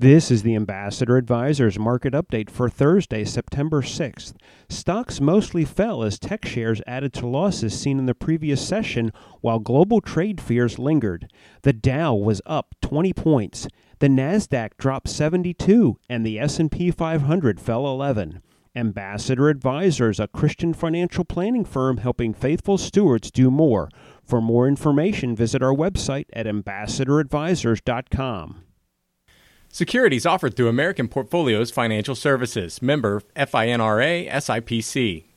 This is the Ambassador Advisors market update for Thursday, September 6th. Stocks mostly fell as tech shares added to losses seen in the previous session while global trade fears lingered. The Dow was up 20 points. The Nasdaq dropped 72 and the S&P 500 fell 11. Ambassador Advisors, a Christian financial planning firm helping faithful stewards do more. For more information, visit our website at ambassadoradvisors.com. Securities offered through American Portfolios Financial Services, member FINRA SIPC.